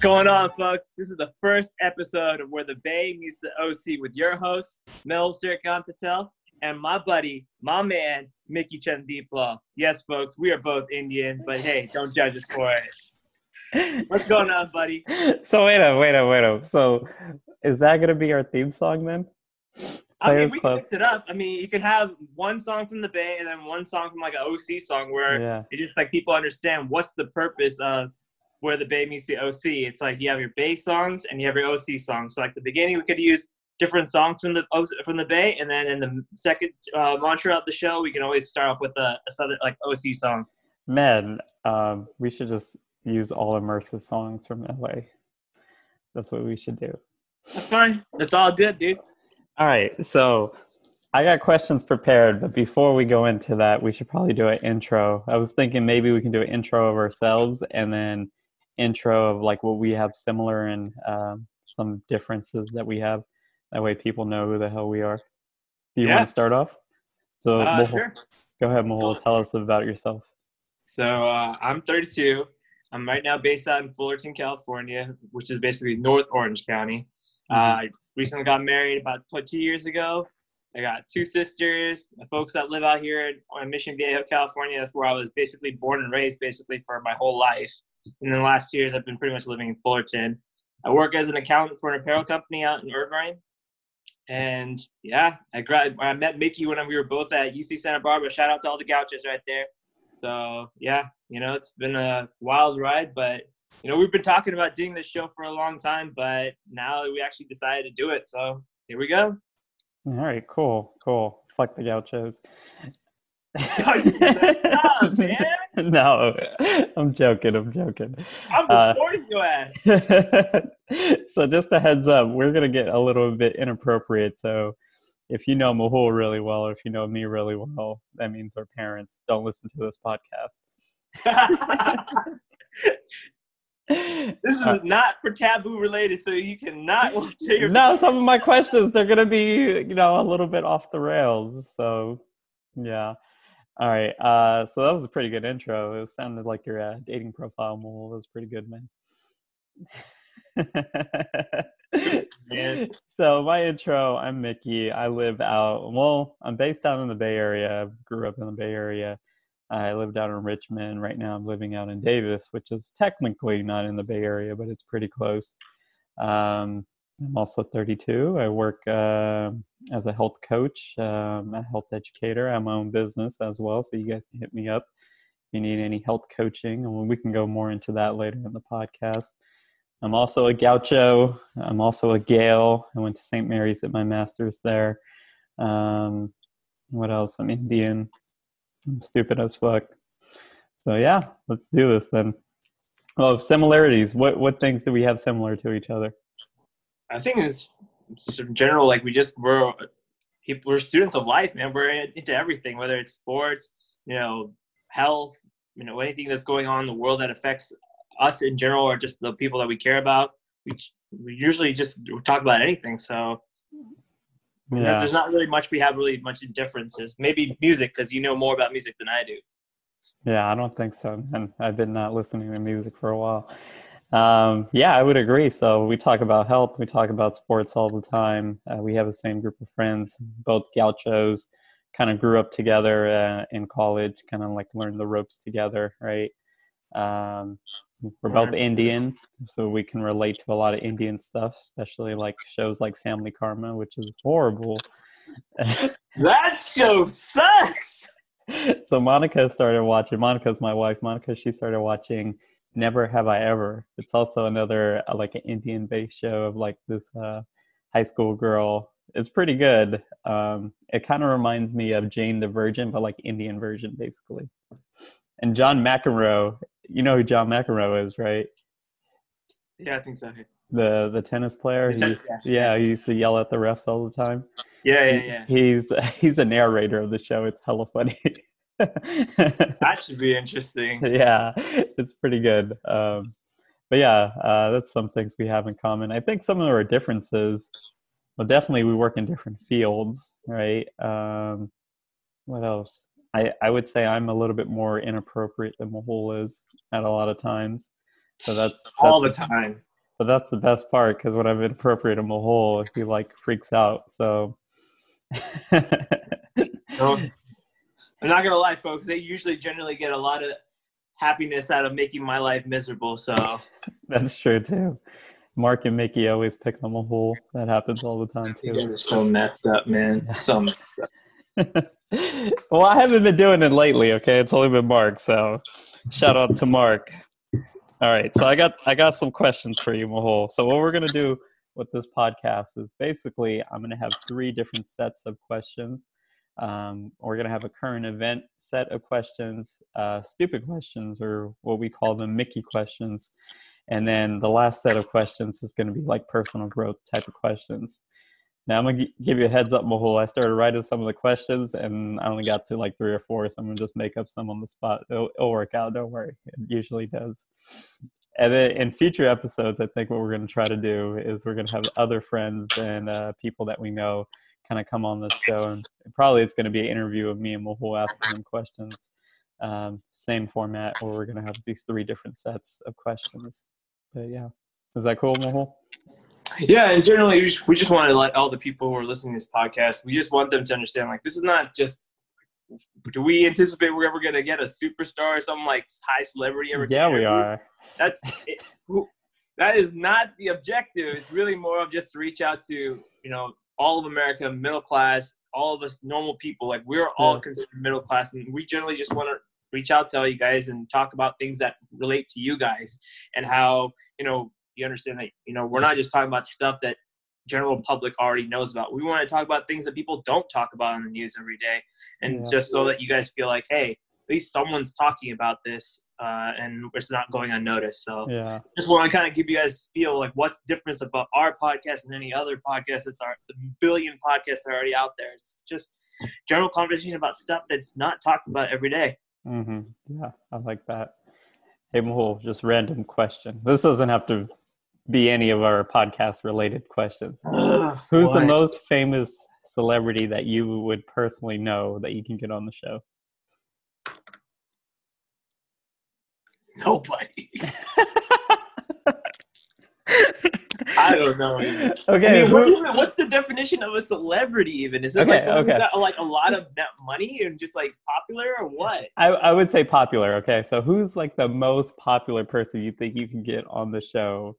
What's going on, folks? This is the first episode of Where the Bay Meets the OC with your host, Mel Sirkan Patel, and my buddy, my man, Mickey Chandipla. Yes, folks, we are both Indian, but hey, don't judge us for it. What's going on, buddy? So wait up, wait up, wait up. So is that gonna be our theme song then? I mean, we Club. can mix it up. I mean, you could have one song from the Bay and then one song from like an OC song where Yeah. it's just like people understand what's the purpose of where the Bay meets the OC. It's like you have your Bay songs and you have your OC songs. So like the beginning, we could use different songs from the from the Bay, and then in the second uh, mantra of the show, we can always start off with a, a southern like OC song. Man, um, we should just use all immersive songs from LA. That's what we should do. That's fine. That's all good, dude. All right, so I got questions prepared, but before we go into that, we should probably do an intro. I was thinking maybe we can do an intro of ourselves and then intro of like what we have similar and um, some differences that we have. That way, people know who the hell we are. Do you Yeah. want to start off? So, Uh, Mehul, sure. go ahead, Mehul. Tell us about yourself. So uh, I'm 32. I'm right now based out in Fullerton, California, which is basically North Orange County. Uh, I recently got married about two years ago. I got two sisters, the folks that live out here in Mission Viejo, California. That's where I was basically born and raised, basically for my whole life. Then the last years, I've been pretty much living in Fullerton. I work as an accountant for an apparel company out in Irvine. And yeah, I, gra- I met Mickey when we were both at UC Santa Barbara. Shout out to all the gauchos right there. So yeah, you know, it's been a wild ride, but you know, we've been talking about doing this show for a long time, but now we actually decided to do it. So here we go. All right, cool, cool. Fuck the gauchos. Man. no, I'm joking. I'm joking. I'm Uh, recording your ass. so just a heads up, we're gonna get a little bit inappropriate. So if you know Mehul really well, or if you know me really well, that means our parents don't listen to this podcast. this is not for taboo related, so you cannot watch your no, some of my questions they're gonna be, you know, a little bit off the rails. So yeah. All right. Uh, so that was a pretty good intro. It sounded like your uh, dating profile. That was pretty good, man. So my intro, I'm Mickey. I live out. Well, I'm based out in the Bay Area. I grew up in the Bay Area. I lived out in Richmond. Right now, I'm living out in Davis, which is technically not in the Bay Area, but it's pretty close. Um, I'm also 32. I work uh, as a health coach, um, a health educator. I have my own business as well, so you guys can hit me up if you need any health coaching, and we can go more into that later in the podcast. I'm also a gaucho. I'm also a Gael. I went to St. Mary's at my master's there. Um, what else? I'm Indian. I'm stupid as fuck. So yeah, let's do this then. Oh, similarities. What what things do we have similar to each other? I think it's, general, like we just we're people, we're students of life, man. We're into everything, whether it's sports, you know, health, you know, anything that's going on in the world that affects us in general, or just the people that we care about. We we usually just talk about anything. So you know, there's not really much we have really much differences. Maybe music, because you know more about music than I do. Yeah, I don't think so. And I've been not listening to music for a while. Um, yeah, I would agree. So we talk about health, we talk about sports all the time. Uh, we have the same group of friends, both gauchos, kind of grew up together uh, in college, kind of like learned the ropes together, right? Um, we're both Indian, so we can relate to a lot of Indian stuff, especially like shows like Family Karma, which is horrible. That show sucks. so Monica started watching. Monica's my wife. Monica, she started watching Never Have I Ever. It's also another uh, like an Indian-based show of like this uh, high school girl. It's pretty good. Um, it kind of reminds me of Jane the Virgin, but like Indian version, basically. And John McEnroe, you know who John McEnroe is, right? Yeah, I think so. The the tennis player. The tennis guy. yeah, he used to yell at the refs all the time. Yeah, yeah, yeah. He's he's a narrator of the show. It's hella funny. That should be interesting. yeah, it's pretty good. Um, but yeah, uh, that's some things we have in common. I think some of our differences, well, definitely we work in different fields, right? Um, what else? I, I would say I'm a little bit more inappropriate than Mehul is at a lot of times. So that's, All the that's- time. but that's the best part because when I'm inappropriate in Mehul, he like freaks out. So. so I'm not gonna lie, folks. They usually generally get a lot of happiness out of making my life miserable. So that's true too. Mark and Mickey always pick on Mehul. That happens all the time too. They're so messed up, man. So up. well, I haven't been doing it lately. Okay, it's only been Mark. So shout out to Mark. All right, so I got I got some questions for you, Mehul. So what we're gonna do with this podcast is basically I'm gonna have three different sets of questions. Um, we're gonna have a current event set of questions, uh, stupid questions, or what we call them Mickey questions, and then the last set of questions is gonna be like personal growth type of questions. Now I'm gonna give you a heads up, Mehul. I started writing some of the questions, and I only got to like three or four, so I'm gonna just make up some on the spot. It'll, it'll work out. Don't worry. It usually does. And then in future episodes, I think what we're gonna try to do is we're gonna have other friends and uh, people that we know kind of come on the show, and probably it's gonna be an interview of me and Mehul asking them questions. Um, same format, where we're gonna have these three different sets of questions. But yeah, is that cool, Mehul? Yeah, and generally, we just, we just want to let all the people who are listening to this podcast, we just want them to understand, like, this is not just. Do we anticipate we're ever going to get a superstar or something like high celebrity ever? Yeah, we are. That's it, that is not the objective. It's really more of just to reach out to you know all of America, middle class, all of us normal people. Like we're all yeah. considered middle class, and we generally just want to reach out to all you guys and talk about things that relate to you guys and how you know you understand that you know we're not just talking about stuff that general public already knows about. We want to talk about things that people don't talk about in the news every day, and yeah. just so that you guys feel like, hey, at least someone's talking about this, uh, and it's not going unnoticed. So, yeah, just want to kind of give you guys feel like what's different about our podcast and any other podcast that's our the billion podcasts that are already out there. It's just general conversation about stuff that's not talked about every day. Mm-hmm. Yeah, I like that. Hey, Mehul, just random question. This doesn't have to be any of our podcast related questions. Who's what? the most famous celebrity that you would personally know that you can get on the show? Nobody. I don't know. Okay, I mean, what even, what's the definition of a celebrity? Even is it okay, like okay. got like a lot of net money and just like popular, or what? I, I would say popular. Okay, so who's like the most popular person you think you can get on the show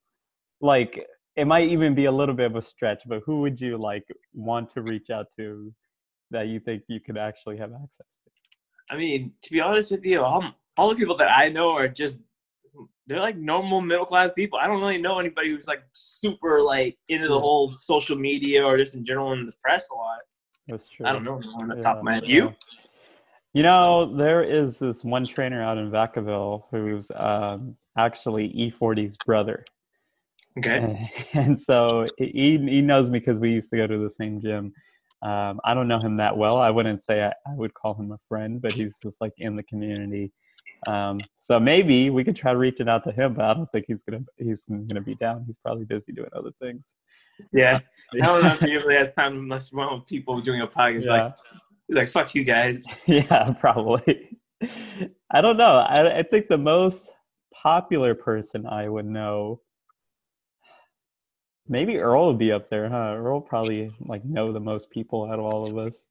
like it might even be a little bit of a stretch, but who would you like want to reach out to that you think you could actually have access to? I mean, to be honest with you, all, all the people that I know are just they're like normal middle class people. I don't really know anybody who's like super like into the whole social media or just in general in the press a lot. That's true. I don't know on the yeah, top of my head. You? You know, there is this one trainer out in Vacaville who's um, actually E40's brother. Okay. And so he he knows me because we used to go to the same gym. Um, I don't know him that well. I wouldn't say I, I, would call him a friend, but he's just like in the community. Um, so maybe we could try reaching out to him, but I don't think he's gonna he's gonna be down. He's probably busy doing other things. Yeah, I don't know if he usually has time unless one of people doing a podcast. Yeah. Like, he's like, "Fuck you guys." Yeah, probably. I don't know. I, I think the most popular person I would know Maybe Earl would be up there, huh? Earl probably like know the most people out of all of us.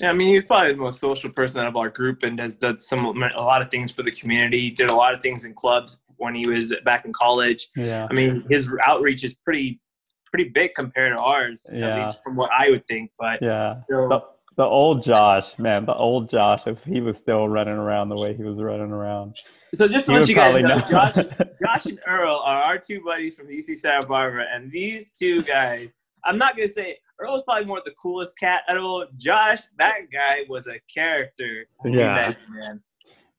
Yeah, I mean, he's probably the most social person out of our group, and has done some a lot of things for the community. Did a lot of things in clubs when he was back in college. Yeah, I mean, his outreach is pretty pretty big compared to ours, yeah. at least from what I would think. But yeah, the, the old Josh, man, the old Josh, if he was still running around the way he was running around. So just to let you guys know, know. Josh, Josh and Earl are our two buddies from UC Santa Barbara, and these two guys. I'm not gonna say Earl's probably more the coolest cat out of all. Josh, that guy was a character. Yeah, man.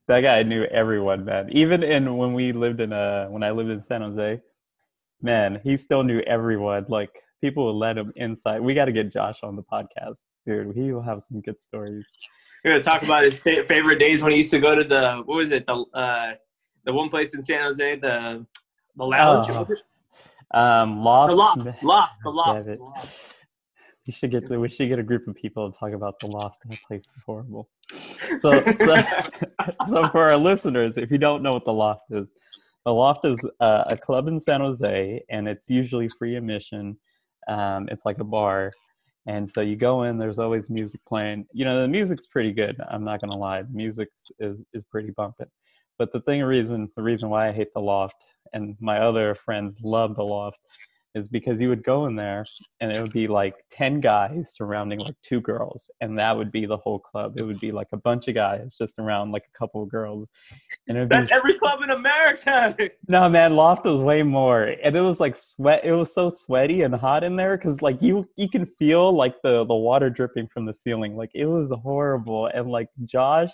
That guy knew everyone, man. Even in when we lived in uh when I lived in San Jose, man, he still knew everyone. Like people would let him inside. We got to get Josh on the podcast dude, he will have some good stories. We're gonna talk about his favorite days when he used to go to the what was it the uh, the one place in San Jose the the lounge. Oh. Um, loft. The loft. Loft. The loft. The loft. We should get the, we should get a group of people to talk about the loft. That place is horrible. So, so, so for our listeners, if you don't know what the loft is, The Loft is uh, a club in San Jose, and it's usually free admission. Um, it's like a bar, and so you go in. There's always music playing. You know, the music's pretty good. I'm not gonna lie, the music is is pretty bumping. But the thing, reason, the reason why I hate the Loft, and my other friends love the Loft, is because you would go in there and it would be like 10 guys surrounding like two girls and that would be the whole club. It would be like a bunch of guys just around like a couple of girls and that's every club in america! No man loft was way more and it was like sweat it was so sweaty and hot in there because like you you can feel like the the water dripping from the ceiling like it was horrible and like josh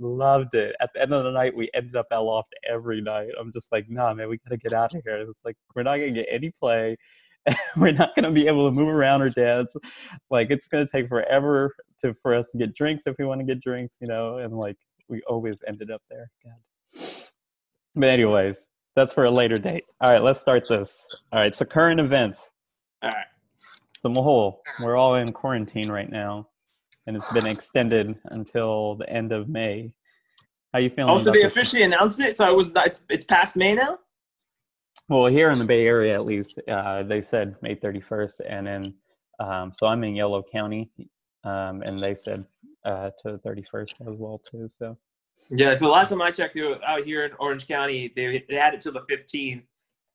loved it. At the end of the night, we ended up at Loft every night. I'm just like, nah, man, we gotta get out of here. It's like we're not gonna get any play. we're not gonna be able to move around or dance. Like it's gonna take forever to for us to get drinks if we want to get drinks, you know. And like we always ended up there. God. But anyways, that's for a later date. All right, let's start this. All right, so current events. All right. So Mehul, we're all in quarantine right now and it's been extended until the end of May. How you feeling? Oh, so they officially one? announced it. So it was it's it's past May now. Well, here in the Bay Area, at least, uh, they said May 31st, and then um, so I'm in Yolo County, um, and they said uh, to the 31st as well too. So yeah. So last time I checked out here in Orange County, they they had it till the 15th,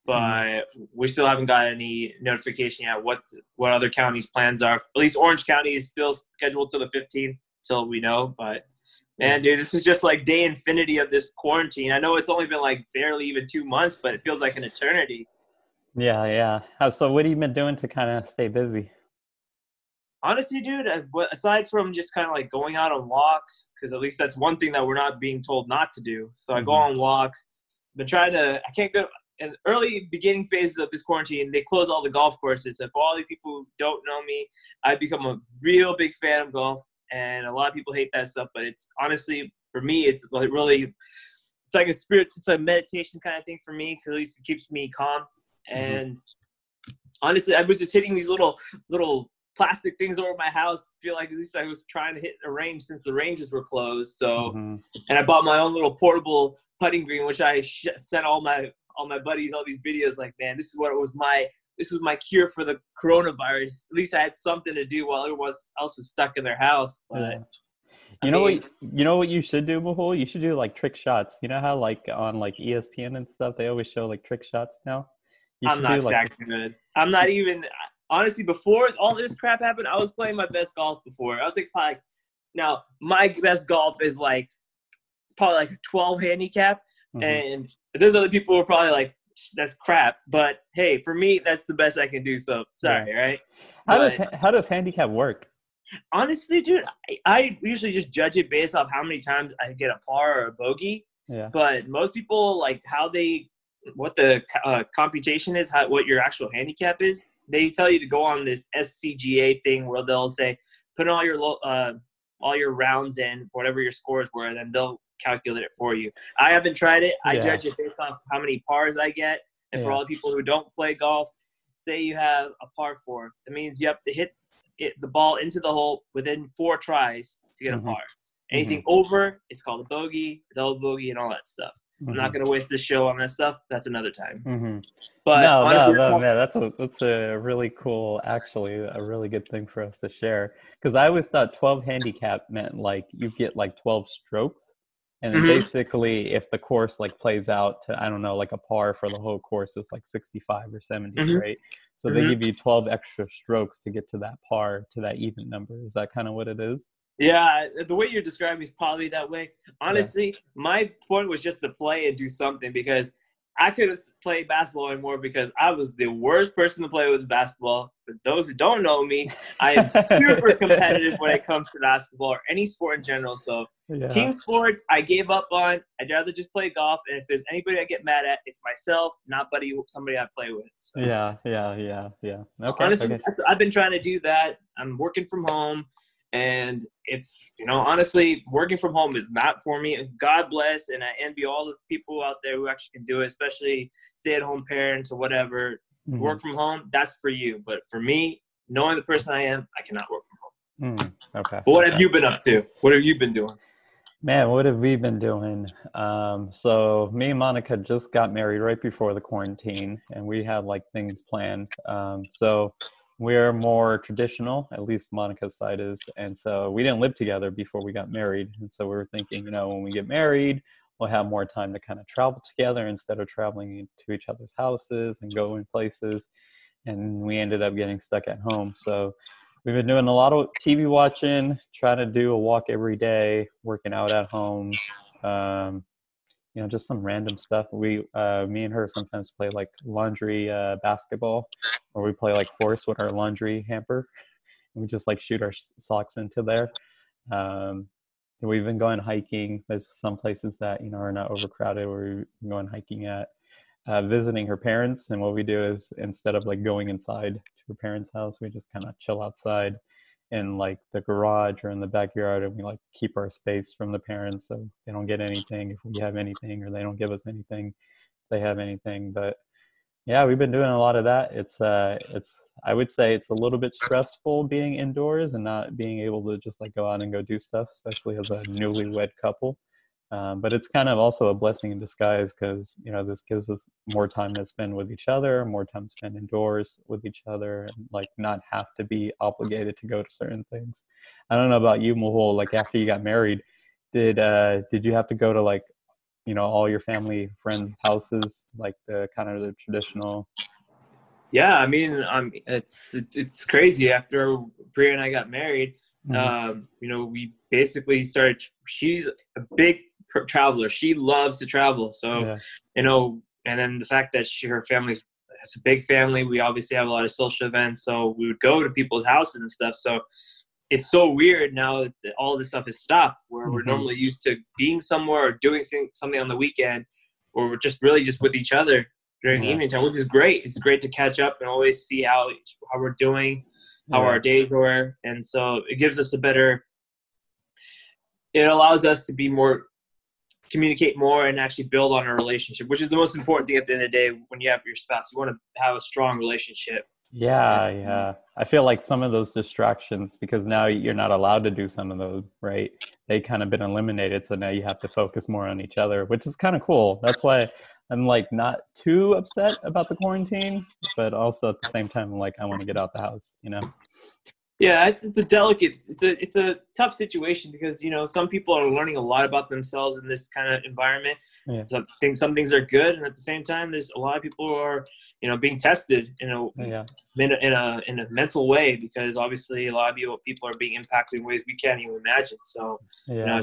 but mm-hmm. we still haven't got any notification yet what what other counties' plans are. At least Orange County is still scheduled till the 15th till we know. But man, dude, this is just like day infinity of this quarantine. I know it's only been like barely even two months, but it feels like an eternity. Yeah, yeah. So, what have you been doing to kind of stay busy? Honestly, dude, aside from just kind of like going out on walks, because at least that's one thing that we're not being told not to do. So I mm-hmm. go on walks. But trying to, I can't go in early beginning phases of this quarantine, they closed all the golf courses. And for all the people who don't know me, I've become a real big fan of golf. And a lot of people hate that stuff, but it's honestly for me, it's like really, it's like a spirit, it's a meditation kind of thing for me because at least it keeps me calm. Mm-hmm. And mm-hmm. honestly, I was just hitting these little little plastic things over my house. I feel like at least I was trying to hit a range since the ranges were closed. So, mm-hmm. and I bought my own little portable putting green, which I sh- sent all my all my buddies all these videos like, man, this is what it was my this was my cure for the coronavirus. At least I had something to do while everyone else is stuck in their house. But yeah. You know mean, what? You know what you should do, Mehul? You should do like trick shots. You know how like on like ESPN and stuff, they always show like trick shots now. You I'm not do, like, good. I'm not even honestly. Before all this crap happened, I was playing my best golf. Before I was like, probably, now my best golf is like probably like a 12 handicap, Mm-hmm. And there's other people who are probably like, that's crap. But hey, for me, that's the best I can do. So sorry, yeah. right? How but, does how does handicap work? Honestly, dude, I, I, usually just judge it based off how many times I get a par or a bogey. Yeah. But most people like how they what the uh, computation is, how what your actual handicap is. They tell you to go on this SCGA thing where they'll say put all your uh, all your rounds in, whatever your scores were, and then they'll calculate it for you. I haven't tried it. I yeah. judge it based on how many pars I get. And yeah. for all the people who don't play golf, say you have a par four, that means you have to hit it, the ball into the hole within four tries to get mm-hmm. a par. Anything mm-hmm. over, it's called a bogey, double bogey, and all that stuff. Mm-hmm. I'm not mm-hmm. going to waste this show on that stuff. That's another time. Mm-hmm. But no, no, no, man, that's a that's a really cool, actually, a really good thing for us to share. Because I always thought 12 handicap meant like you get like 12 strokes, and mm-hmm. basically if the course like plays out to i don't know like a par for the whole course is like 65 or 70 mm-hmm. right so mm-hmm. they give you 12 extra strokes to get to that par to that even number is that kind of what it is yeah the way you're describing is probably that way honestly yeah. my point was just to play and do something because I could have played basketball anymore because I was the worst person to play with basketball. For those who don't know me, I am super competitive when it comes to basketball or any sport in general. So yeah. team sports, I gave up on. I'd rather just play golf. And if there's anybody I get mad at, it's myself, not buddy, somebody I play with. So. Yeah, yeah, yeah, yeah. Okay. Honestly, okay. I've been trying to do that. I'm working from home. And it's, you know, honestly, working from home is not for me. And God bless. And I envy all the people out there who actually can do it, especially stay at home parents or whatever. Mm-hmm. Work from home, that's for you. But for me, knowing the person I am, I cannot work from home. Mm, okay. But what have you been up to? What have you been doing? Man, what have we been doing? Um, so me and Monica just got married right before the quarantine, and we had like things planned. Um, so we're more traditional, at least Monica's side is, and so we didn't live together before we got married, and so we were thinking, you know, when we get married, we'll have more time to kind of travel together instead of traveling to each other's houses and going places. And we ended up getting stuck at home. So we've been doing a lot of TV watching, trying to do a walk every day, working out at home. Um, you know, just some random stuff. We, uh, me and her sometimes play like laundry uh, basketball, or we play like horse with our laundry hamper. And we just like shoot our socks into there. Um, we've been going hiking. There's some places that you know are not overcrowded. Where We're going hiking at, uh, visiting her parents, and what we do is instead of like going inside to her parents' house, we just kind of chill outside in like the garage or in the backyard, and we like keep our space from the parents so they don't get anything if we have anything, or they don't give us anything if they have anything. But yeah, we've been doing a lot of that. It's uh, it's I would say it's a little bit stressful being indoors and not being able to just like go out and go do stuff, especially as a newlywed couple. Um, but it's kind of also a blessing in disguise because you know this gives us more time to spend with each other, more time spent indoors with each other, and like not have to be obligated to go to certain things. I don't know about you, Mehul. Like after you got married, did uh, did you have to go to like you know all your family friends houses like the kind of the traditional yeah i mean um it's it's, it's crazy after Priya and i got married mm-hmm. um you know we basically started she's a big traveler she loves to travel so yeah. you know and then the fact that she her family's it's a big family we obviously have a lot of social events so we would go to people's houses and stuff so it's so weird now that all this stuff is stopped where mm-hmm. we're normally used to being somewhere or doing something on the weekend or we're just really just with each other during yeah. the evening time which is great it's great to catch up and always see how how we're doing how yeah. our days were and so it gives us a better it allows us to be more communicate more and actually build on our relationship which is the most important thing at the end of the day when you have your spouse you want to have a strong relationship yeah, yeah. I feel like some of those distractions, because now you're not allowed to do some of those, right? They kind of been eliminated. So now you have to focus more on each other, which is kind of cool. That's why I'm like not too upset about the quarantine, but also at the same time, I'm like, I want to get out the house, you know? Yeah, it's, it's a delicate, it's a it's a tough situation because you know some people are learning a lot about themselves in this kind of environment. Yeah. So things, some things are good, and at the same time, there's a lot of people who are you know being tested in a yeah. in a, in a in a mental way because obviously a lot of people people are being impacted in ways we can't even imagine. So yeah. you know,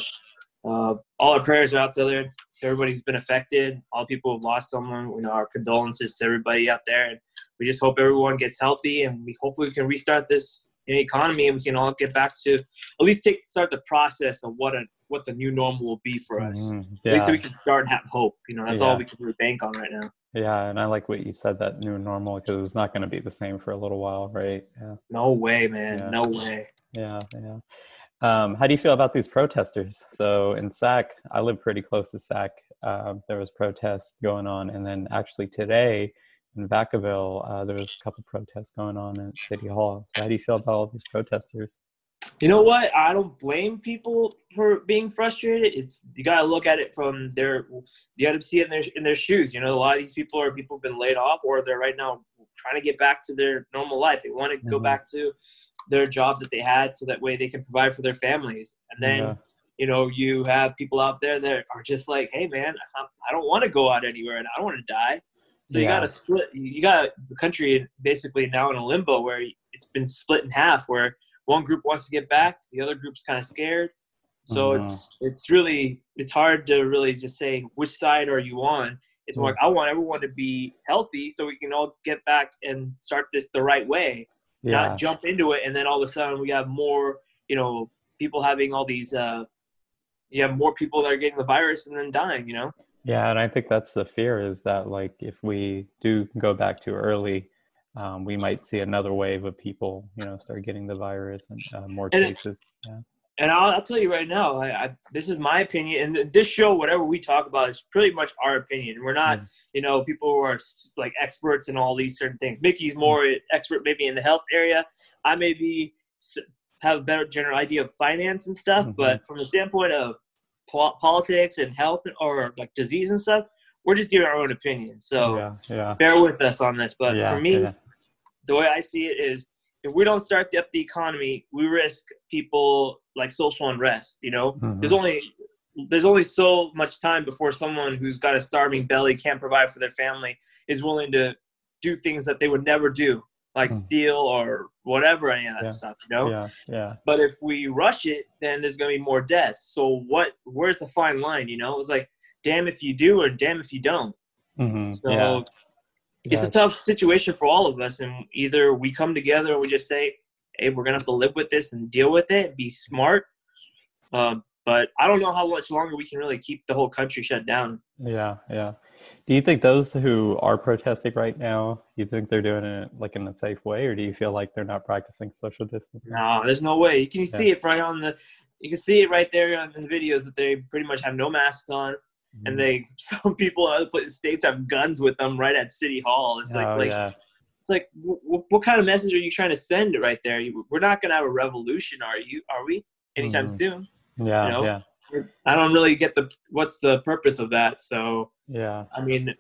uh, all our prayers are out there. Everybody who's been affected, all people who've lost someone. You know, our condolences to everybody out there, and we just hope everyone gets healthy, and we hopefully we can restart this in economy and we can all get back to at least take start the process of what a what the new normal will be for us. Mm-hmm. Yeah. At least we can start and have hope. You know, that's yeah. all we can really bank on right now. Yeah, and I like what you said that new normal because it's not going to be the same for a little while, right? Yeah. No way, man. Yeah. No way. Yeah, yeah. Um, how do you feel about these protesters? So in Sac, I live pretty close to Sac. Uh, there was protest going on, and then actually today in Vacaville, uh, there was a couple protests going on at City Hall. So how do you feel about all these protesters? You know what? I don't blame people for being frustrated. It's you got to look at it from their you got to see it in their in their shoes. You know, a lot of these people are people who've been laid off or they're right now trying to get back to their normal life. They want to mm-hmm. go back to their jobs that they had so that way they can provide for their families. And then yeah. you know you have people out there that are just like, hey man, I don't want to go out anywhere and I don't want to die. So you got to split. You got the country basically now in a limbo where it's been split in half, where one group wants to get back, the other group's kind of scared. So uh-huh. it's it's really it's hard to really just say which side are you on. It's more like I want everyone to be healthy so we can all get back and start this the right way, yeah. not jump into it and then all of a sudden we have more you know people having all these. uh You have more people that are getting the virus and then dying. You know. Yeah, and I think that's the fear is that like if we do go back too early, um, we might see another wave of people, you know, start getting the virus and uh, more and cases. It, yeah. And I'll, I'll, tell you right now, I, I, this is my opinion, and this show, whatever we talk about, is pretty much our opinion. We're not, mm. you know, people who are like experts in all these certain things. Mickey's more mm. expert maybe in the health area. I maybe have a better general idea of finance and stuff, mm-hmm. but from the standpoint of po- politics and health or like disease and stuff. We're just giving our own opinion. So yeah, yeah, bear with us on this. But yeah, for me, the way I see it is if we don't start up the economy, we risk people like social unrest. You know, Mhm. there's only there's only so much time before someone who's got a starving belly can't provide for their family is willing to do things that they would never do, like Hmm. steal or whatever any of that Yeah. stuff. You know. yeah, yeah, But if we rush it, then there's gonna be more deaths. So what? Where's the fine line? You know, it's like damn if you do or damn if you don't. hmm So yeah. it's yeah. a tough situation for all of us, and either we come together and we just say, "Hey, we're gonna have to live with this and deal with it, be smart." Um, but I don't know how much longer we can really keep the whole country shut down. Yeah, yeah. Do you think those who are protesting right now, you think they're doing it like in a safe way, or do you feel like they're not practicing social distancing? No, there's no way. You can see it right on the. You can see it right there on the videos that they pretty much have no masks on, Mm-hmm. and they some people in other places, states have guns with them right at City Hall. It's like oh, like yeah, it's like w- what kind of message are you trying to send right there? You- We're not gonna have a revolution, are you? Are we anytime Mhm. soon? yeah, know? yeah, I don't really get the what's the purpose of that. So yeah, I mean,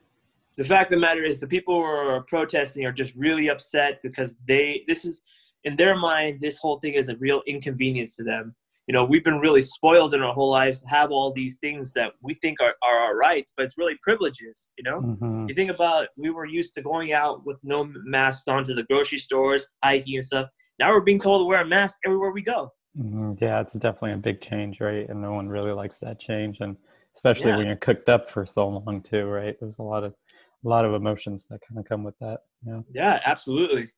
the fact of the matter is the people who are protesting are just really upset because they this is in their mind this whole thing is a real inconvenience to them. You know, we've been really spoiled in our whole lives to have all these things that we think are, are our rights, but it's really privileges. You know, hmm you think about we were used to going out with no masks onto the grocery stores, hiking and stuff. Now we're being told to wear a mask everywhere we go. Hmm yeah. It's definitely a big change, right? And no one really likes that change, and especially Yeah. when you're cooked up for so long too, right? There's a lot of a lot of emotions that kind of come with that. Yeah. Yeah, absolutely.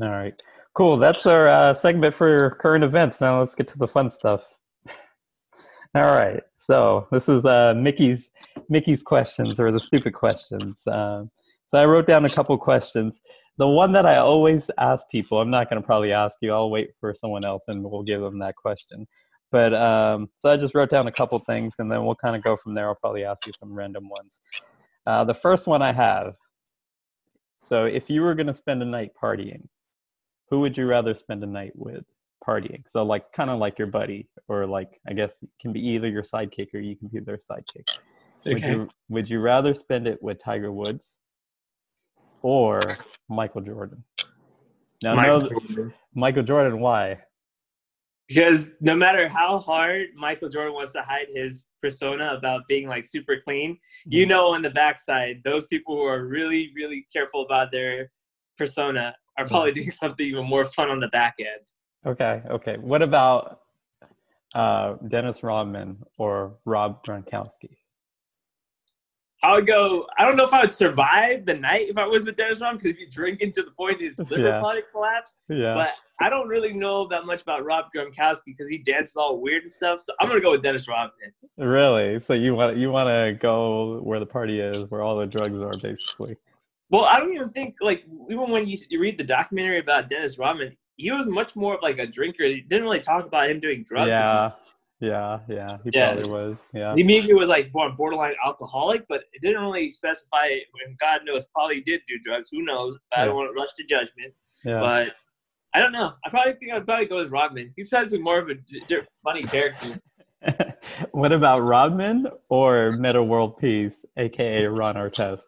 All right. Cool. That's our uh, segment for current events. Now let's get to the fun stuff. All right. So this is uh, Mickey's Mickey's questions or the stupid questions. Um, so I wrote down a couple questions. The one that I always ask people, I'm not going to probably ask you. I'll wait for someone else and we'll give them that question. But um, so I just wrote down a couple things and then we'll kind of go from there. I'll probably ask you some random ones. Uh, the first one I have. So if you were going to spend a night partying, who would you rather spend a night with partying? So like kind of like your buddy, or like I guess it can be either your sidekick or you can be their sidekick. Would Okay. you would you rather spend it with Tiger Woods or Michael Jordan? Now Michael no, Jordan. Michael Jordan, why? Because no matter how hard Michael Jordan wants to hide his persona about being like super clean, you know, on the backside, those people who are really, really careful about their persona are probably doing something even more fun on the back end. Okay, okay. What about uh, Dennis Rodman or Rob Gronkowski? I would go. I don't know if I would survive the night if I was with Dennis Rodman because he'd be drinking to the point his liver Yeah. probably collapse. Yeah. But I don't really know that much about Rob Gronkowski because he dances all weird and stuff. So I'm gonna go with Dennis Rodman. Really? So you want you want to go where the party is, where all the drugs are, basically? Well, I don't even think like even when you, you read the documentary about Dennis Rodman, he was much more of like a drinker. He didn't really talk about him doing drugs. Yeah, yeah, yeah. He Yeah. probably was. Yeah, He maybe was like born borderline alcoholic, but it didn't really specify. And God knows, probably did do drugs. Who knows? I Yeah. don't want to rush to judgment, yeah. but I don't know. I probably think I'd probably go with Rodman. He sounds like more of a d- d- funny character. what about Rodman or Metta World Peace, aka Ron Artest?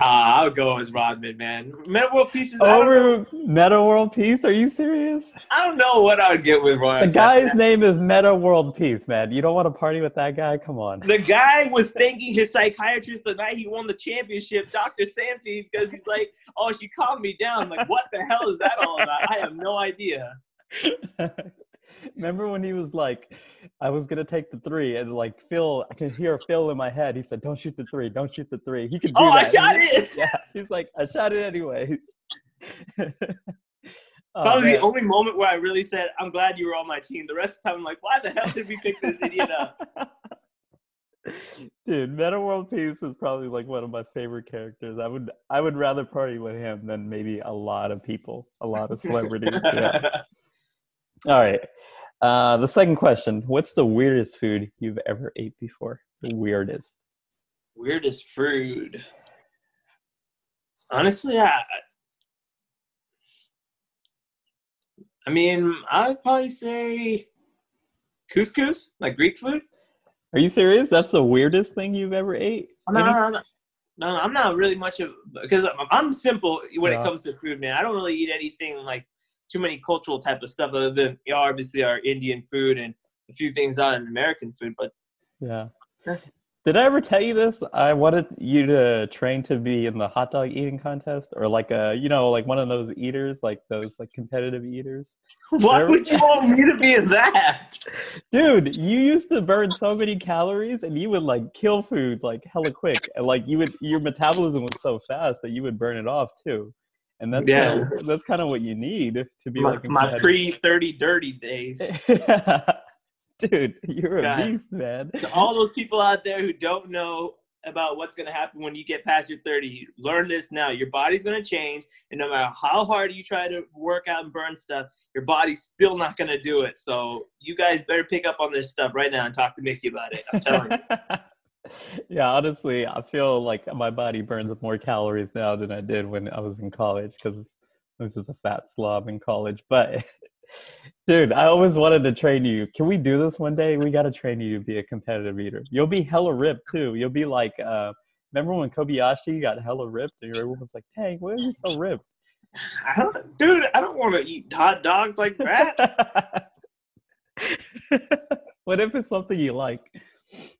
Ah, I would go with Rodman, man. Metta World Pieces. I Over Metta World Peace? Are you serious? I don't know what I would get with Ron. The guy's name is Metta World Peace, man. You don't want to party with that guy? Come on. The guy was thanking his psychiatrist the night he won the championship, Dr. Santhi, because he's like, "Oh, she calmed me down." I'm like, what the hell is that all about? I have no idea. Remember when he was like, I was gonna take the three, and like Phil, I can hear Phil in my head. He said, "Don't shoot the three. Don't shoot the three. He could do Oh, I that. shot He- it! Yeah, he's like, I shot it anyways. Oh, Probably man. the only moment where I really said, "I'm glad you were on my team." The rest of the time, I'm like, "Why the hell did we pick this idiot up?" Dude, Metta World Peace is probably like one of my favorite characters. I would I would rather party with him than maybe a lot of people, a lot of celebrities. yeah. All right. Uh, the second question: What's the weirdest food you've ever ate before? The weirdest. Weirdest food. Honestly, I. I mean, I'd probably say couscous, like Greek food. Are you serious? That's the weirdest thing you've ever ate? No, Any- no, no, no, I'm not really much of because I'm, I'm simple when it comes to food, man. I don't really eat anything like too many cultural type of stuff other than you know, obviously our Indian food and a few things on American food. But Yeah. Did I ever tell you this? I wanted you to train to be in the hot dog eating contest or like a, you know, like one of those eaters, like those like competitive eaters. why There- would you want me to be in that? Dude, you used to burn so many calories and you would like kill food like hella quick. And like you would your metabolism was so fast that you would burn it off too. And that's Yeah. kind of, that's kind of what you need to be My, like my pre thirty dirty days. Dude, you're a beast, man. To all those people out there who don't know about what's going to happen when you get past your 30 learn this now your body's going to change and no matter how hard you try to work out and burn stuff your body's still not going to do it so you guys better pick up on this stuff right now and talk to mickey about it i'm telling you yeah, honestly, I feel like my body burns up more calories now than I did when I was in college because I was just a fat slob in college. But dude, I always wanted to train you. Can we do this one day? We got to train you to be a competitive eater. You'll be hella ripped too. You'll be like, uh, remember when Kobayashi got hella ripped and everyone was like, dang, why are you so ripped? I don't, dude i don't want to eat hot dogs like that what if it's something you like?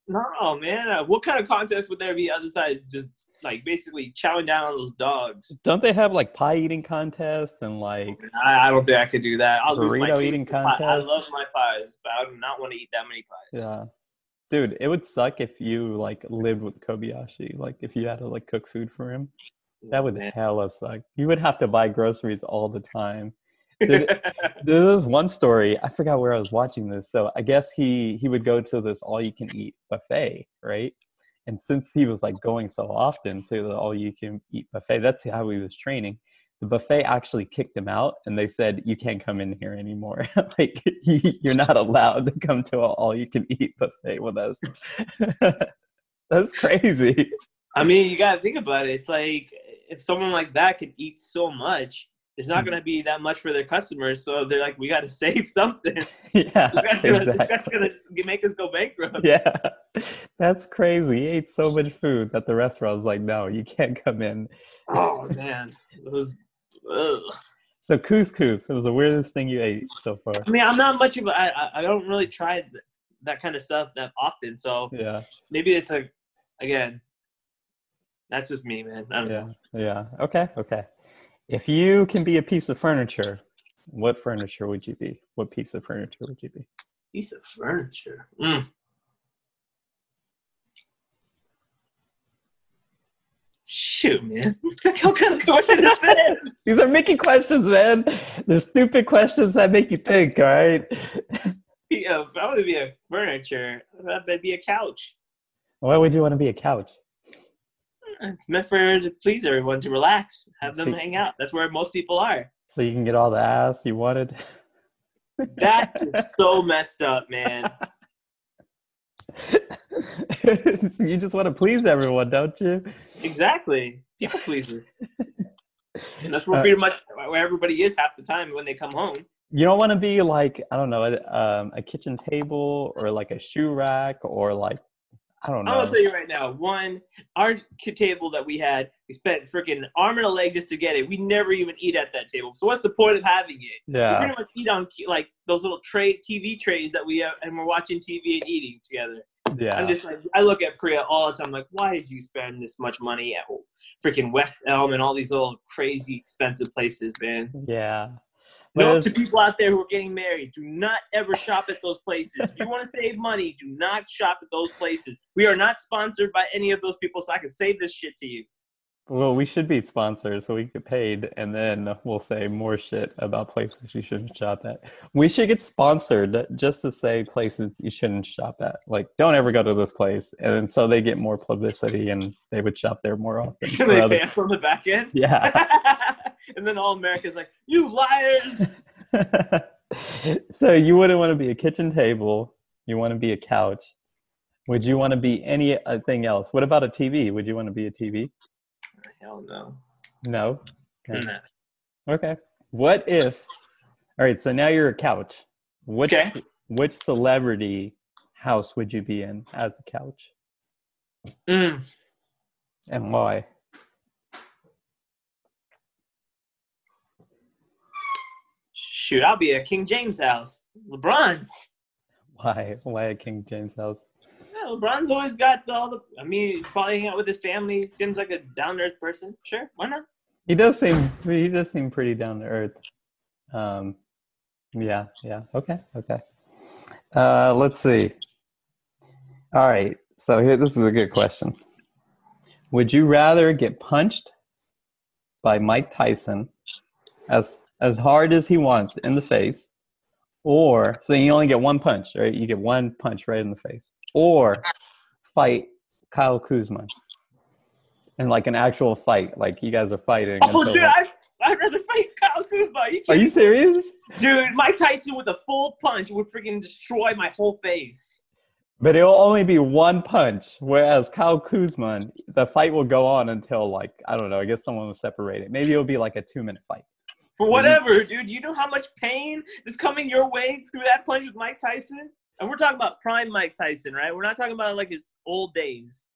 No man uh, what kind of contest would there be other side just like basically chowing down on those dogs Don't they have like pie eating contests and like I, I don't think I could do that. I'll Burrito eating pie. I love my pies, but I do not want to eat that many pies. Yeah. Dude, it would suck if you like lived with Kobayashi. Like if you had to like cook food for him. That would hella suck. You would have to buy groceries all the time. Dude, There was one story, I forgot where I was watching this. So I guess he he would go to this all you can eat buffet, right? And since he was like going so often to the all you can eat buffet, that's how he was training. The buffet actually kicked him out and they said, You can't come in here anymore. like you're not allowed to come to an all you can eat buffet with us. that's crazy. I mean, you gotta think about it. It's like if someone like that could eat so much, it's Hmm. not gonna be that much for their customers. So they're like, we gotta save something. yeah. This guy's gonna, exactly. make us go bankrupt. yeah that's crazy he ate so much food that the restaurant was like no you can't come in Oh man, it was. Ugh. so couscous it was the weirdest thing you ate so far I mean, I'm not much of a. I, I- I don't really try that kind of stuff that often. So yeah maybe it's a. Again, that's just me, man. I don't yeah know. yeah okay okay if you can be a piece of furniture what furniture would you be what piece of furniture would you be Piece of furniture. Mm. Shoot, man. what kind of question is this? these are mickey questions man they're stupid questions that make you think all right Be a, I want to be a furniture, that'd be a couch. why would you want to be a couch It's meant for to please everyone to relax, have them See- hang out. That's where most people are. so you can get all the ass you wanted That is so messed up, man. you just want to please everyone don't you Exactly. People pleaser. And that's where Uh, pretty much where everybody is half the time when they come home. you don't want to be like I don't know a, um, a kitchen table or like a shoe rack or like I don't I'm know. gonna tell you right now. One, our table that we had, we spent freaking an arm and a leg just to get it. We never even eat at that table. So what's the point of having it? We yeah, pretty much eat on like those little tray TV trays that we have, and we're watching TV and eating together. yeah, I'm just like, I look at Priya all the time. I'm like, why did you spend this much money at freaking West Elm and all these little crazy expensive places, man? yeah. Note to people out there who are getting married, do not ever shop at those places. If you want to save money, do not shop at those places. We are not sponsored by any of those people, so I can save this shit to you. well, we should be sponsored so we get paid, and then we'll say more shit about places you shouldn't shop at. We should get sponsored just to say places you shouldn't shop at. Like, don't ever go to this place, and so they get more publicity and they would shop there more often. They pay us on the back end. yeah. and then all America's like, you liars. so you wouldn't want to be a kitchen table. You want to be a couch. Would you want to be anything else? What about a TV? Would you want to be a TV? Hell no. No. Okay. Nah. Okay. What if? All right. So now you're a couch. Which Okay. which celebrity house would you be in as a couch, Mm. and why? Shoot, I'll be at King James house. LeBron's. Why? Why a King James house? Yeah, LeBron's always got the, all the. I mean, he's probably hanging out with his family. Seems like a down to earth person. Sure, why not? He does seem he does seem pretty down to earth. Um, yeah, yeah. Okay, okay. Uh, let's see. All right. So here, this is a good question. Would you rather get punched by Mike Tyson as as hard as he wants in the face, or so you only get one punch, right? You get one punch right in the face, or fight Kyle Kuzma in like an actual fight, like you guys are fighting. Oh, dude, like- I, I'd rather fight Kyle Kuzma. Are you are you serious? Dude, Mike Tyson with a full punch would freaking destroy my whole face. But it'll only be one punch, whereas Kyle Kuzma, the fight will go on until like I don't know. I guess someone will separate it. Maybe it'll be like a two-minute fight. For whatever, dude. You know how much pain is coming your way through that punch with Mike Tyson? And we're talking about prime Mike Tyson, right? We're not talking about like his old days.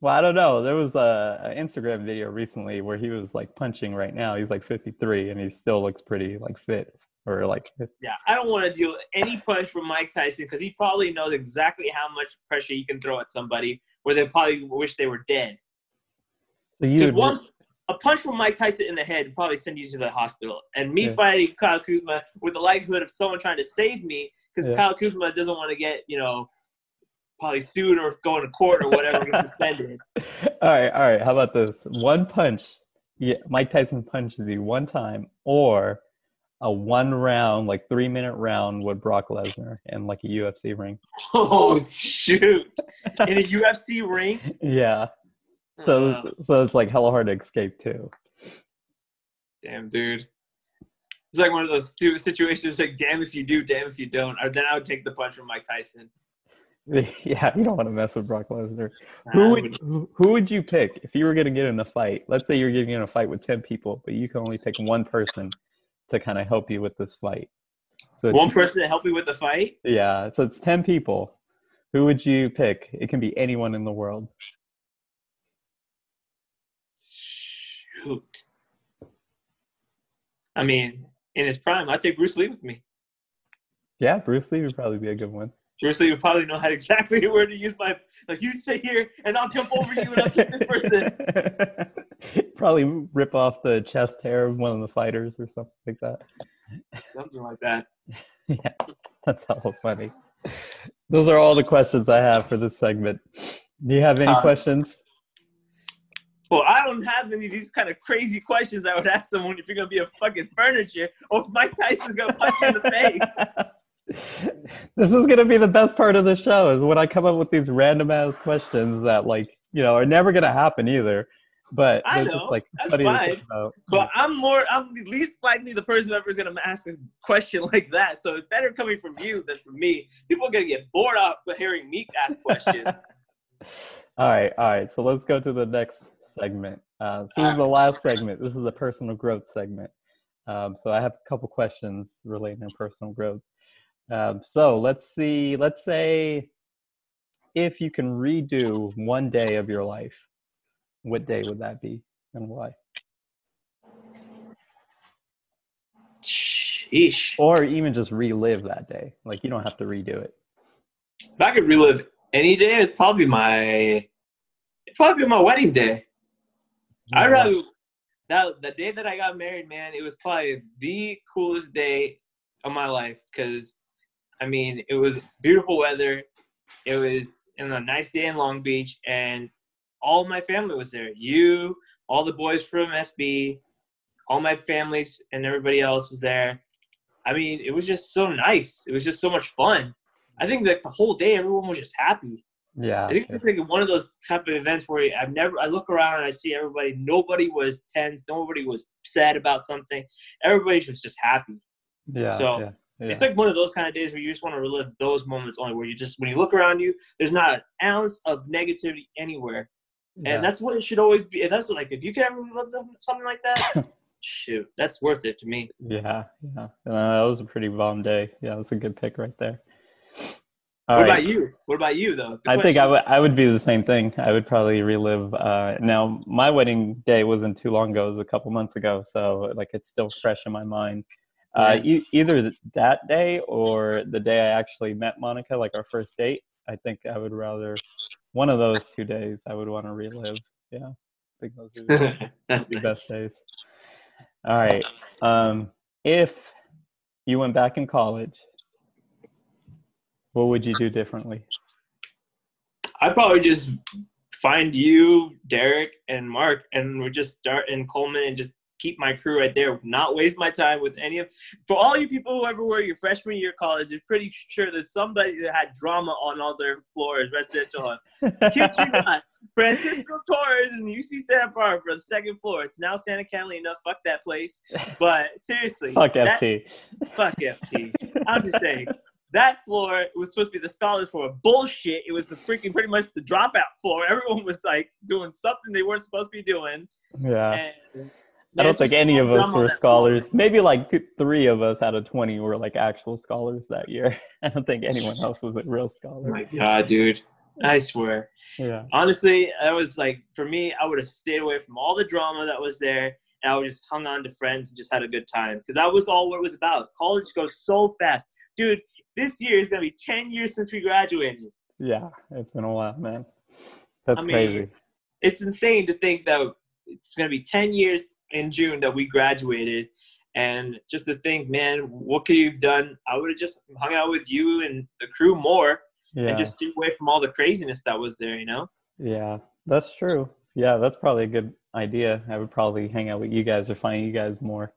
Well, I don't know. There was a, a Instagram video recently where he was like punching right now. He's like 53 and he still looks pretty like fit or like Yeah, I don't want to deal with any punch from Mike Tyson because he probably knows exactly how much pressure he can throw at somebody where they probably wish they were dead. so you one a punch from Mike Tyson in the head would probably send you to the hospital. And me Yeah. fighting Kyle Kuzma with the likelihood of someone trying to save me because Yeah. Kyle Kuzma doesn't want to get, you know, probably sued or going to court or whatever, get suspended. all right, all right. How about this? One punch. Yeah, Mike Tyson punches you one time, or a one round, like three minute round with Brock Lesnar in like a UFC ring. Oh, shoot. In a UFC ring? Yeah. So Uh, so it's like hella hard to escape too. damn, dude. It's like one of those stupid situations like, damn if you do, damn if you don't. Or then I would take the punch from Mike Tyson. Yeah, you don't want to mess with Brock Lesnar. Nah, Who would would- who who would you pick if you were going to get in a fight? Let's say you're getting in a fight with ten people, but you can only pick one person to kind of help you with this fight. So one person to help you with the fight? yeah, so it's ten people. Who would you pick? It can be anyone in the world. Shoot. I mean, in his prime, I'd take Bruce Lee with me. Yeah, Bruce Lee would probably be a good one. Bruce Lee would probably know how exactly where to use my like you stay here and I'll jump over you and I'll kick this person. probably rip off the chest hair of one of the fighters or something like that. Something like that. Yeah, that's hella funny. Those are all the questions I have for this segment. Do you have any Uh, questions? Well, I don't have any of these kind of crazy questions I would ask someone if you're gonna be a fucking furniture or if Mike Tyson's gonna punch you in the face. this is going to be the best part of the show is when I come up with these random ass questions that like, you know, are never going to happen either. But I they're just know, like that's funny to fine. think about. But I'm more I'm the least likely the person ever is gonna ask a question like that. So it's better coming from you than from me. People are gonna get bored up with hearing me ask questions. All right, all right. So let's go to the next segment. Uh, this is the last segment. This is the personal growth segment. Um, so I have a couple questions relating to personal growth. Um, so let's see. Let's say if you can redo one day of your life, what day would that be and why? Sheesh. Or even just relive that day. Like you don't have to redo it. If I could relive any day, it'd probably my it'd probably be my wedding day. I'd rather that the day that I got married, man, it was probably the coolest day of my life because I mean it was beautiful weather. It was in a nice day in Long Beach and all my family was there. You, all the boys from SB, all my families and everybody else was there. I mean, it was just so nice. It was just so much fun. I think that the whole day everyone was just happy. Yeah. I think it's like one of those type of events where I've never I look around and I see everybody. Nobody was tense. Nobody was sad about something. Everybody was just happy. Yeah. so, yeah, yeah. It's like one of those kind of days where you just want to relive those moments only. Where you just when you look around you, there's not an ounce of negativity anywhere, and Yeah. that's what it should always be. And that's like if you can ever relive something like that, shoot, that's worth it to me. Yeah, yeah. Uh, that was a pretty bomb day. Yeah, that's a good pick right there. All what right. about you? What about you though? I think I would I would be the same thing. I would probably relive. Uh, now my wedding day wasn't too long ago; it was a couple months ago, so like it's still fresh in my mind. Uh, e- either that day or the day I actually met Monica, like our first date. I think I would rather one of those two days. I would want to relive. Yeah, I think those are the the best days. All right. Um, if you went back in college, what would you do differently? I'd probably just find you, Derek, and Mark, and we just start in Coleman and just keep my crew right there. Not waste my time with any of. For all you people who ever were your freshman year college, I'm pretty sure there's somebody that had drama on all their floors, residential. Kid you not. Francisco Torres and UC Santa Barbara for the second floor. It's now Santa Catalina. Fuck that place. But seriously, Fuck that- FT. Fuck FT. I'm just saying that floor was supposed to be the scholars floor. Bullshit. It was the freaking pretty much the dropout floor. Everyone was like doing something they weren't supposed to be doing. Yeah. And I don't think any of us were that floor. scholars. Maybe like three of us out of 20 were like actual scholars that year. I don't think anyone else was a real Oh scholar. my god, dude. I swear. Yeah. Honestly, that was like for me. I would have stayed away from all the drama that was there, and I would just hung on to friends and just had a good time because that was all what it was about. College goes so fast, dude. This year is gonna be ten years since we graduated. Yeah. It's been a while, man. That's I mean, crazy. It's insane to think that it's gonna be ten years in June that we graduated, and just to think, man, what could you've done? I would have just hung out with you and the crew more, Yeah. and just stay away from all the craziness that was there. You know. Yeah. That's true. Yeah. That's probably a good idea. I would probably hang out with you guys or find you guys more.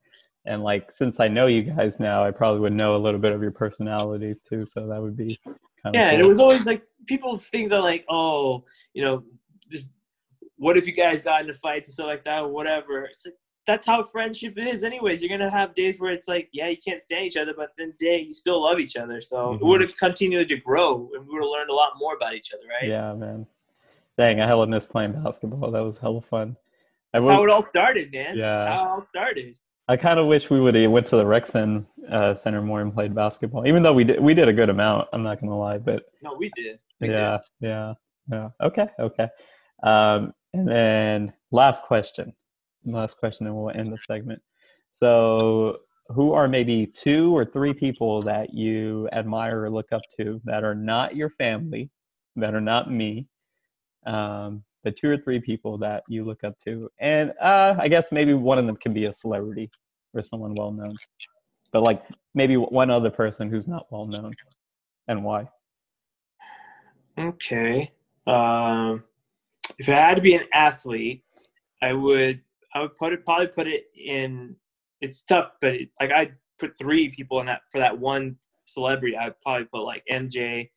And like, since I know you guys now, I probably would know a little bit of your personalities too. So that would be kind of Yeah, and it was always like people think that like, oh, you know, this. What if you guys got into fights and stuff like that, or whatever? It's like, that's how friendship is, anyways. You're gonna have days where it's like, yeah, you can't stand each other, but then day you still love each other. So it Mhm. would have continued to grow, and we would have learned a lot more about each other, right? Yeah, man. Dang, I hella miss playing basketball. That was hella fun. That's how it all started, man. Yeah. That's how it all started. I kind of wish we would have went to the Rec uh, Center more and played basketball. Even though we did, we did a good amount. I'm not gonna lie, but No, we did. We did. yeah, yeah, yeah. Okay, okay. Um, and then last question, last question, and we'll end the segment. So, who are maybe two or three people that you admire or look up to that are not your family, that are not me, um, but two or three people that you look up to, and uh, I guess maybe one of them can be a celebrity or someone well known, but like maybe one other person who's not well known, and why? Okay. Um, if I had to be an athlete, I would I would put it probably put it in. It's tough, but it, like I'd put three people in that for that one celebrity. I'd probably put like MJ,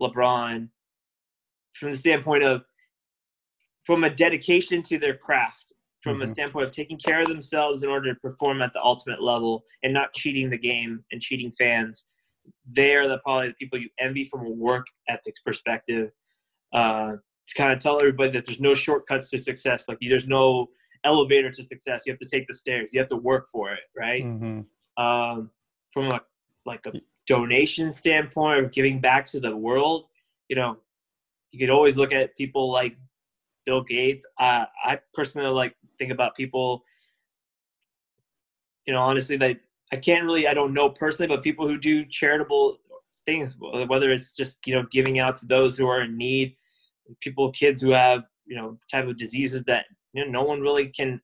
LeBron, from the standpoint of from a dedication to their craft, from a Mhm. standpoint of taking care of themselves in order to perform at the ultimate level and not cheating the game and cheating fans. They are the probably the people you envy from a work ethics perspective. Uh, to kind of tell everybody that there's no shortcuts to success. Like there's no elevator to success. You have to take the stairs. You have to work for it, right? hmm um, from a like a donation standpoint or giving back to the world, you know, you could always look at people like Bill Gates. Uh, I personally like think about people, you know, honestly, that I can't really, I don't know personally, but people who do charitable things, whether it's just you know giving out to those who are in need, people, kids who have you know type of diseases that you know no one really can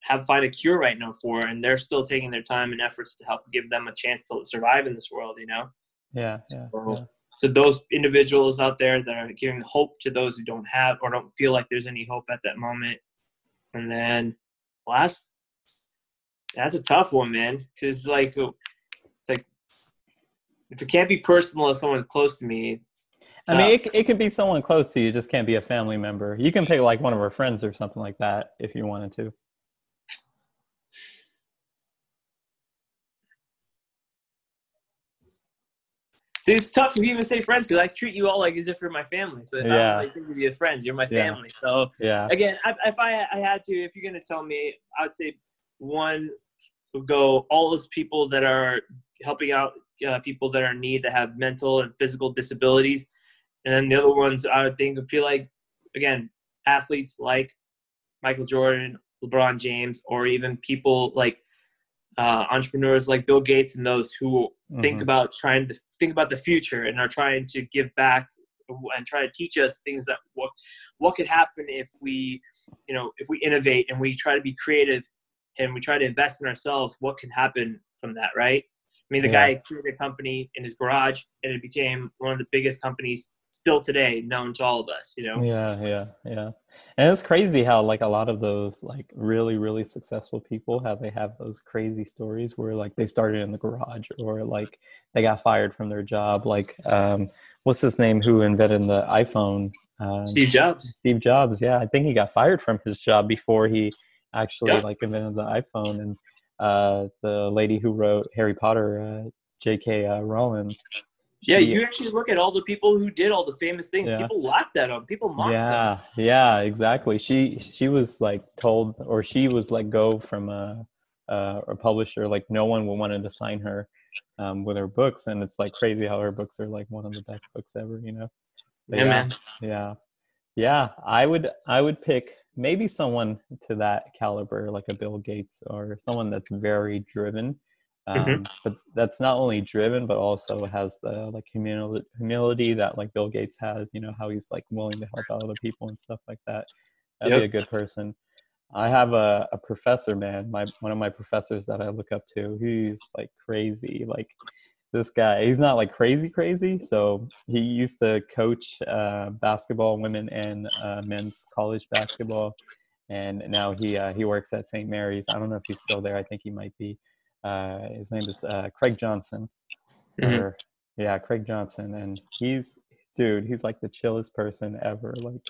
have find a cure right now for, and they're still taking their time and efforts to help give them a chance to survive in this world. You know, Yeah, yeah, So- yeah. So those individuals out there that are giving hope to those who don't have or don't feel like there's any hope at that moment, and then last, that's a tough one, man. 'Cause it's like, oh, it's like if it can't be personal if someone's close to me. I mean, it, it could be someone close to you, it just can't be a family member. You can pick like one of our friends or something like that if you wanted to. See, it's tough to even say friends because I treat you all like as if you're my family. So Yeah. I like think of you as friends, you're my Yeah. family. So Yeah. again, I, if I, I had to, if you're gonna tell me, I would say one would go all those people that are helping out, uh, people that are in need that have mental and physical disabilities. And then the other ones I would think would be like, again, athletes like Michael Jordan, LeBron James, or even people like uh, entrepreneurs like Bill Gates and those who think Mhm. about trying to think about the future and are trying to give back and try to teach us things that what what could happen if we you know if we innovate and we try to be creative and we try to invest in ourselves what can happen from that right i mean the Yeah. guy created a company in his garage and it became one of the biggest companies still today known to all of us you know Yeah, yeah, yeah. And it's crazy how like a lot of those like really, really successful people how they have those crazy stories where like they started in the garage or like they got fired from their job. Like um what's his name who invented the iPhone? Um, steve jobs Steve Jobs. Yeah, I think he got fired from his job before he actually Yeah. like invented the iPhone. And uh, the lady who wrote Harry Potter, uh, J.K. Uh, Rowling. Yeah you actually look at all the people who did all the famous things. Yeah. people laughed at them people mocked them yeah yeah exactly. She she was like told or she was let go from a a, a publisher. Like no one wanted to sign her um, with her books and it's like crazy how her books are like one of the best books ever you know? But yeah, yeah, man. yeah. Yeah i would i would pick maybe someone to that caliber like a bill gates or someone that's very driven um, Mhm. but that's not only driven but also has the like humility, humility that like bill gates has you know how he's like willing to help out other people and stuff like that. That'd be a good person. I have a, a professor man my one of my professors that i look up to he's like crazy like this guy he's not like crazy crazy so he used to coach uh, basketball women and uh, men's college basketball and now he uh, he works at st mary's. I don't know if he's still there. I think he might be uh, his name is uh, craig johnson Mhm. or yeah craig johnson and he's dude he's like the chillest person ever like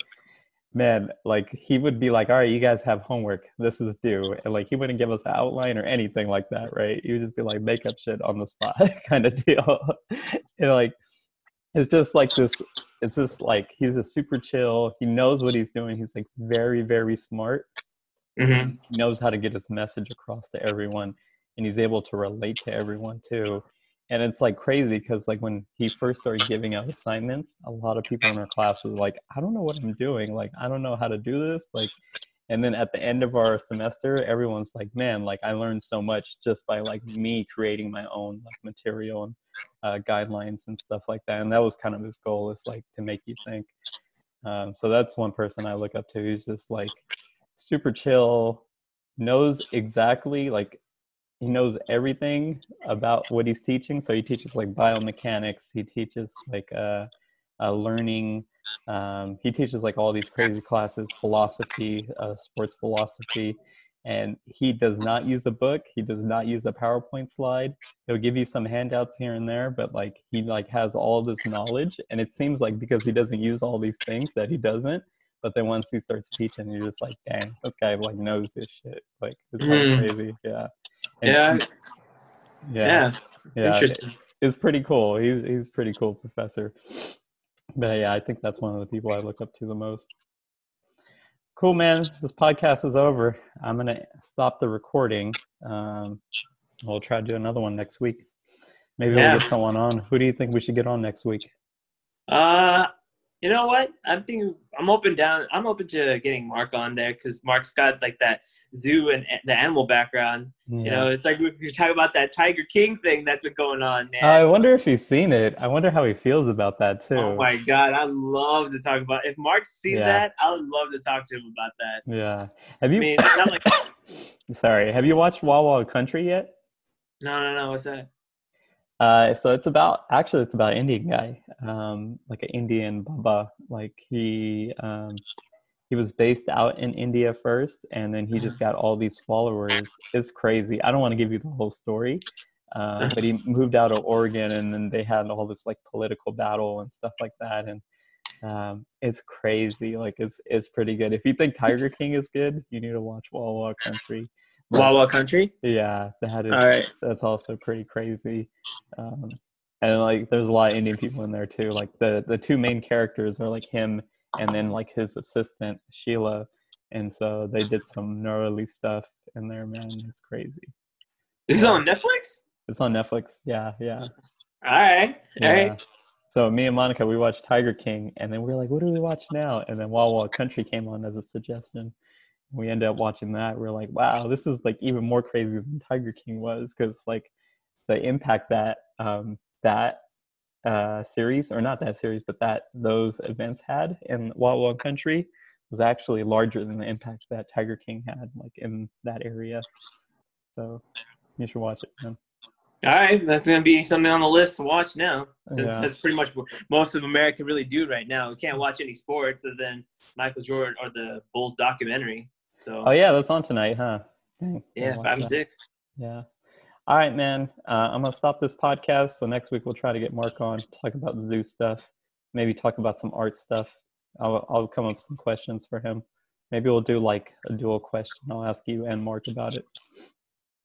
man like he would be like all right you guys have homework. This is due. And like he wouldn't give us an outline or anything like that right? He would just be like make up shit on the spot kind of deal. And like it's just like this it's just like he's a super chill. He knows what he's doing. He's like very very smart. Mhm. he knows how to get his message across to everyone and he's able to relate to everyone too. And it's like crazy because like when he first started giving out assignments a lot of people in our class were like i don't know what i'm doing. Like i don't know how to do this. Like and then at the end of our semester everyone's like man like i learned so much just by like me creating my own like material and uh, guidelines and stuff like that. And that was kind of his goal is like to make you think. Um, so that's one person i look up to who's just like super chill knows exactly like he knows everything about what he's teaching. So he teaches like biomechanics. He teaches like uh, uh learning. Um, he teaches like all these crazy classes philosophy uh, sports philosophy. And he does not use a book. He does not use a powerpoint slide. He'll give you some handouts here and there but like he like has all this knowledge. And it seems like because he doesn't use all these things that he doesn't but then once he starts teaching you're just like dang this guy like knows his shit. Like it's so Mm. crazy. Yeah yeah. yeah, yeah. It's yeah, interesting. It's pretty cool. He's he's pretty cool professor. But yeah i think that's one of the people i look up to the most. Cool man. This podcast is over. I'm gonna stop the recording. Um we'll try to do another one next week. Maybe Yeah. we'll get someone on. Who do you think we should get on next week? Uh, you know what? I'm thinking I'm open down. I'm open to getting Mark on there because Mark's got like that zoo and the animal background. You know, it's like we we talk about that Tiger King thing that's been going on, man. i wonder if he's seen it i wonder how he feels about that too oh my god, I love to talk about. If Mark's seen Yeah. that, I would love to talk to him about that. yeah have I you mean, not like sorry have you watched wild wild country yet no, no, no. What's that? Uh, so it's about actually it's about an Indian guy, um, like an Indian Baba. Like he um, he was based out in India first, and then he just got all these followers. It's crazy. I don't want to give you the whole story, uh, but he moved out of Oregon, and then they had all this like political battle and stuff like that, and um, it's crazy. Like it's it's pretty good. If you think Tiger King is good, you need to watch Wild Wild Country. Wild Wild Country. yeah, that is All right. that's also pretty crazy. Um, and like, there's a lot of Indian people in there too. Like the the two main characters are like him and then like his assistant Sheila, and so they did some gnarly stuff in there. Man, it's crazy. This is on Netflix. It's on Netflix. Yeah, yeah. All right. All Yeah. right. So me and Monica, we watched Tiger King, and then we were like, "What do we watch now?" And then Wild Country came on as a suggestion. We ended up watching that. We are like, "Wow, this is like even more crazy than Tiger King was," because like the impact that um, that uh, series, or not that series, but that those events had in Wild Wild Country was actually larger than the impact that Tiger King had, like in that area. So you should watch it, man. All right. That's going to be something on the list to watch now. Since Yeah. That's pretty much what most of America really do right now. We can't watch any sports other than Michael Jordan or the Bulls documentary. So, Oh yeah, that's on tonight, huh? Dang, yeah, five and six. Yeah. All right, man. Uh, I'm gonna stop this podcast. So next week we'll try to get Mark on, talk about zoo stuff, maybe talk about some art stuff. I'll I'll come up with some questions for him. Maybe we'll do like a dual question. I'll ask you and Mark about it.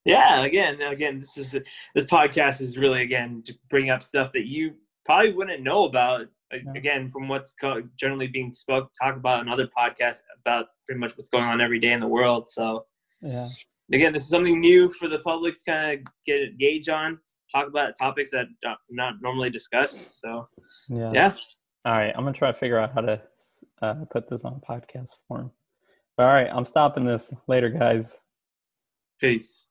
Yeah, again, again, this is this podcast is really again to bring up stuff that you probably wouldn't know about. Again, from what's generally being spoke talk about in other podcasts about pretty much what's going on every day in the world. So Yeah. again, this is something new for the public to kind of get a gauge on, talk about topics that are not normally discussed. So Yeah. yeah, All right. I'm gonna try to figure out how to uh, put this on podcast form. But all right, I'm stopping this later, guys. peace.